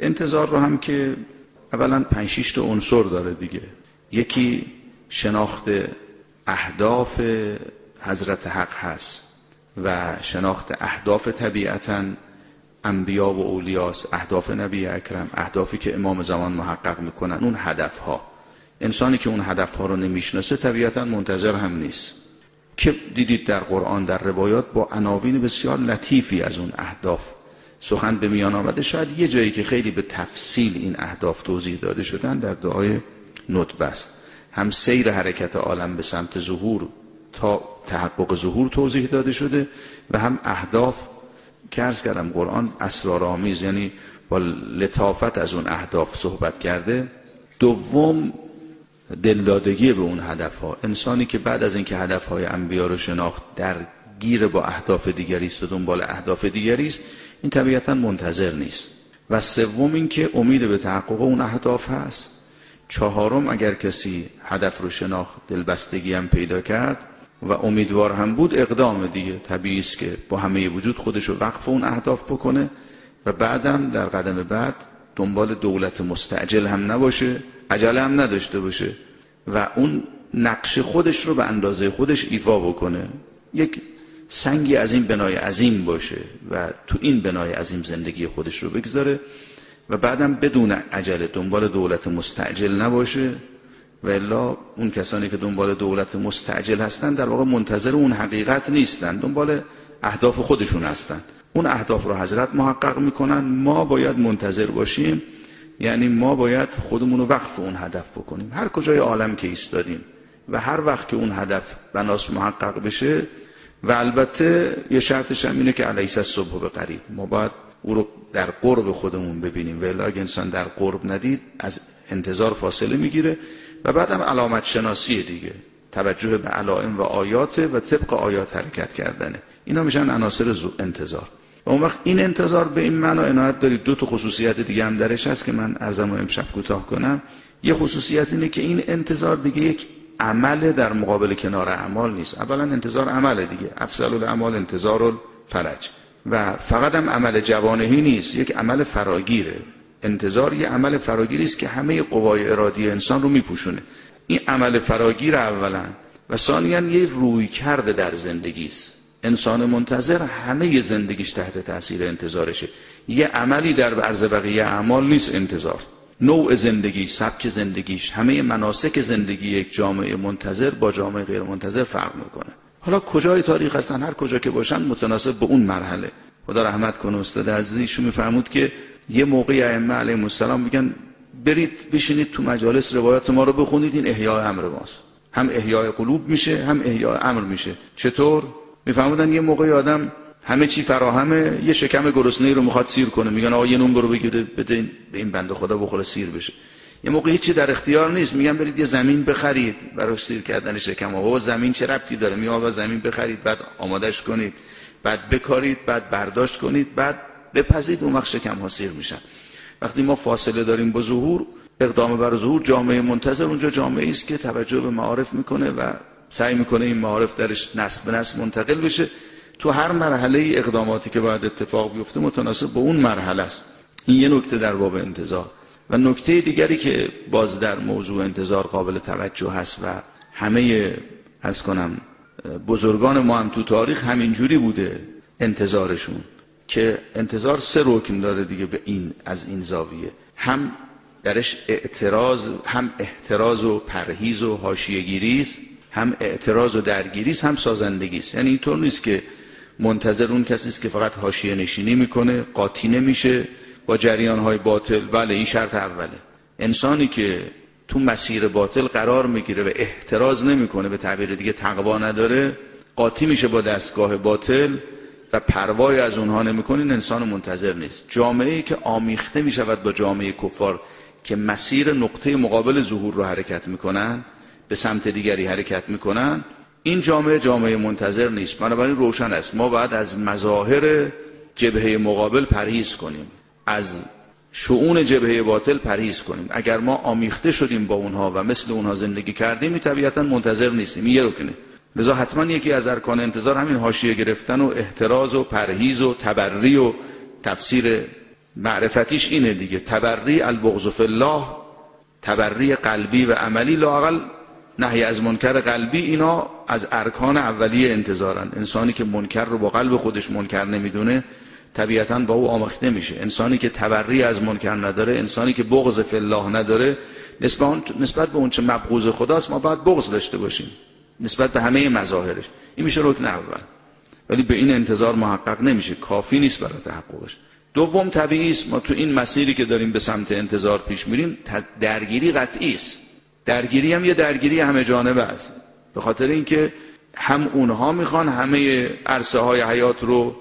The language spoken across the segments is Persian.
انتظار رو هم که اولا پنج تا عنصر داره دیگه. یکی شناخت اهداف حضرت حق هست و شناخت اهداف طبیعتا انبیا و اولیاس اهداف نبی اکرم اهدافی که امام زمان محقق می‌کنن اون هدف ها انسانی که اون هدف ها رو نمی‌شناسه طبیعتا منتظر هم نیست. که دیدید در قرآن در روایات با عناوین بسیار لطیفی از اون اهداف. سخن به میان آمده. شاید یه جایی که خیلی به تفصیل این اهداف توضیح داده شدن در دعای ندبه است. هم سیر حرکت عالم به سمت ظهور تا تحقق ظهور توضیح داده شده و هم اهداف که ارز کردم قرآن اسرارآمیز یعنی با لطافت از اون اهداف صحبت کرده. دوم دلدادگی به اون هدف ها انسانی که بعد از اینکه هدف های انبیا رو شناخت در گیر با اهداف دیگری است و دنبال اهداف دیگری است این طبیعتا منتظر نیست. و سوم اینکه امید به تحقق اون اهداف هست. چهارم اگر کسی هدف رو شناخت دلبستگی هم پیدا کرد و امیدوار هم بود اقدام دیگه. طبیعی است که با همه وجود خودش رو وقف اون اهداف بکنه و بعدم در قدم بعد دنبال دولت مستعجل هم نباشه عجله هم نداشته باشه و اون نقش خودش رو به اندازه خودش ایفا بکنه. یک سنگی از این بنای عظیم باشه و تو این بنای عظیم زندگی خودش رو بگذاره و بعدم بدون عجله دنبال دولت مستعجل نباشه و الا اون کسانی که دنبال دولت مستعجل هستن در واقع منتظر اون حقیقت نیستن دنبال اهداف خودشون هستن. اون اهداف رو حضرت محقق می‌کنن ما باید منتظر باشیم یعنی ما باید خودمون رو وقف اون هدف بکنیم. هر کجای عالم که ایستادیم و هر وقت که اون هدف بناس محقق بشه و البته یه شرطش هم اینه که علیس صبح به قریب. ما باید او رو در قرب خودمون ببینیم. و اگه انسان در قرب ندید از انتظار فاصله می‌گیره. و بعد هم علامت شناسی دیگه. توجه به علائم و آیات و طبق آیات حرکت کردنه. اینا میشن عناصر انتظار. و اون وقت این انتظار به این معنا عنایت دارید. دو تا خصوصیت دیگه هم درش هست که من ارزم و امشب کوتاه کنم. یه خصوصیت اینه که این انتظار دیگه یک عمل در مقابل کنار اعمال نیست. اولا انتظار عمل دیگه. افضل الاعمال انتظار الفرج و فقط هم عمل جوانهی نیست. یک عمل فراگیره. انتظار یه عمل فراگیری است که همه قوای ارادی انسان رو میپوشونه. این عمل فراگیر اولا. و ثانیا یه روی کرده در زندگی است. انسان منتظر همه زندگیش تحت تاثیر انتظارشه. یه عملی در عرض بقیه اعمال نیست انتظار. نوع زندگی سبک زندگیش همه مناسک زندگی یک جامعه منتظر با جامعه غیر منتظر فرق می‌کنه. حالا کجای تاریخ هستن؟ هر کجا که باشن متناسب به اون مرحله. خدا رحمت کنه استاد عزیز ایشون میفرمود که یه موقعی ائمه علیهم السلام میگن برید بشینید تو مجالس روایات ما رو بخونید این احیاء امر ماست. هم احیاء قلوب میشه هم احیاء امر میشه. چطور؟ میفهمودن یه موقعی آدم همه چی فراهمه. یه شکم گرسنه رو می‌خواد سیر کنه. میگن آقا یه نون برو بگیره بده به این بنده خدا بخوره سیر بشه. یه موقع هیچی در اختیار نیست. میگن برید یه زمین بخرید برای سیر کردن شکم آقا زمین چه ربطی داره؟ میگن زمین بخرید بعد آمادش کنید بعد بکارید بعد برداشت کنید بعد بپزید اون وقت شکم ها سیر میشن. وقتی ما فاصله داریم با ظهور اقدام بر ظهور جامعه منتظر اونجا جامعه است که توجه به معارف می‌کنه و سعی می‌کنه این معارف درش نسل به نسل منتقل بشه. تو هر مرحله اقداماتی که باید اتفاق بیفته متناسب با اون مرحله است. این یه نکته در باب انتظار. و نکته دیگری که باز در موضوع انتظار قابل توجه هست و همه از کنم بزرگان ما هم تو تاریخ همینجوری بوده انتظارشون که انتظار سه رکن داره دیگه به این از این زاویه. هم درش اعتراض هم احتراز و پرهیز و حاشیه‌گیری است هم اعتراض و درگیری هم سازندگی است. یعنی اینطور نیست که منتظر اون کسی است که فقط حاشیه نشینی می‌کنه قاطی نمیشه با جریان های باطل. بله این شرط اوله. انسانی که تو مسیر باطل قرار می‌گیره و احتراز نمی‌کنه به تعبیر دیگه تقوا نداره قاطی میشه با دستگاه باطل و پروای از اونها نمی‌کنه. این انسان منتظر نیست. جامعه ای که آمیخته می‌شود با جامعه کفار که مسیر نقطه مقابل ظهور رو حرکت می‌کنن به سمت دیگری حرکت می‌کنن این جامعه جامعه منتظر نیست. بنابراین روشن است. ما باید از مظاهر جبهه مقابل پرهیز کنیم. از شعون جبهه باطل پرهیز کنیم. اگر ما آمیخته شدیم با اونها و مثل اونها زندگی کردیم طبیعتا منتظر نیستیم. یه رکنه. لذا حتما یکی از ارکان انتظار همین حاشیه گرفتن و احتراز و پرهیز و تبری و تفسیر معرفتیش اینه دیگه. تبری البغض فی الله تبری قلبی و عملی لاقل نهی از منکر قلبی اینا از ارکان اولیه انتظارن. انسانی که منکر رو با قلب خودش منکر نمی‌دونه طبیعتا با او آمخته نمیشه انسانی که تبری از منکر نداره انسانی که بغض فی الله نداره نسبت به اون چه خداست ما باید بغض داشته باشیم. نسبت به همه مظاهرش. این میشه رکن اول. ولی به این انتظار محقق نمیشه. کافی نیست برای تحققش. دوم طبیعی است. ما تو این مسیری که داریم به سمت انتظار پیش میریم درگیری قطعی است. درگیری هم یه درگیری همه جانبه است. به خاطر اینکه هم اونها می‌خوان همه عرصه های حیات رو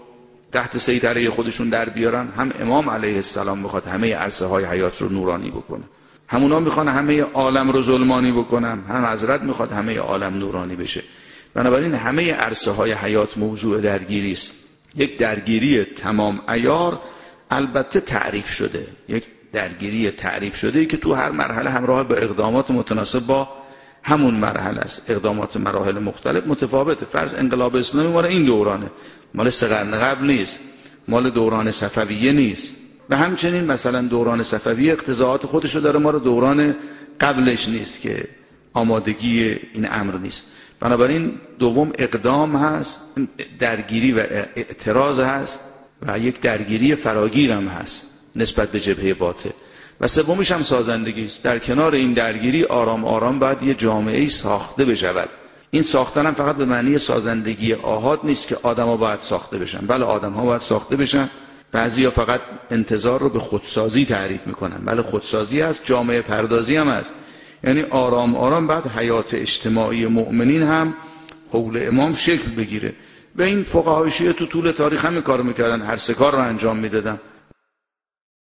تحت سیطره خودشون در بیارن هم امام علیه السلام می‌خواد همه عرصه های حیات رو نورانی بکنه. همونا می‌خوان همه عالم رو ظلمانی بکنن هم حضرت می‌خواد همه عالم نورانی بشه. بنابراین همه عرصه های حیات موضوع درگیری است. یک درگیری تمام ایار البته تعریف شده. یک درگیری تعریف شده که تو هر مرحله همراه با اقدامات متناسب با همون مرحله است. اقدامات مراحل مختلف متفاوته. فرض انقلاب اسلامی مال این دورانه. مال سه قبل نیست. مال دوران صفویه نیست. و همچنین مثلا دوران صفوی اقتضاعات خودش رو داره ما رو دوران قبلش نیست که آمادگی این امر نیست. بنابراین دوم اقدام هست درگیری و اعتراض هست و یک درگیری فراگیر هم هست. نسبت به جبهه باطل. و سومش هم سازندگی است. در کنار این درگیری آرام آرام باید یه جامعه ساخته بشود. این ساختن هم فقط به معنی سازندگی آهاد نیست که آدما باید ساخته بشن. بله آدم ها باید ساخته بشن. بعضی فقط انتظار رو به خودسازی تعریف می‌کنن. بله خودسازی هست جامعه پردازی هم هست. یعنی آرام آرام بعد حیات اجتماعی مؤمنین هم حول امام شکل بگیره. و این فقهای شیعه تو طول تاریخ هم کار می‌کردن. هر سه کار رو انجام می‌دادن.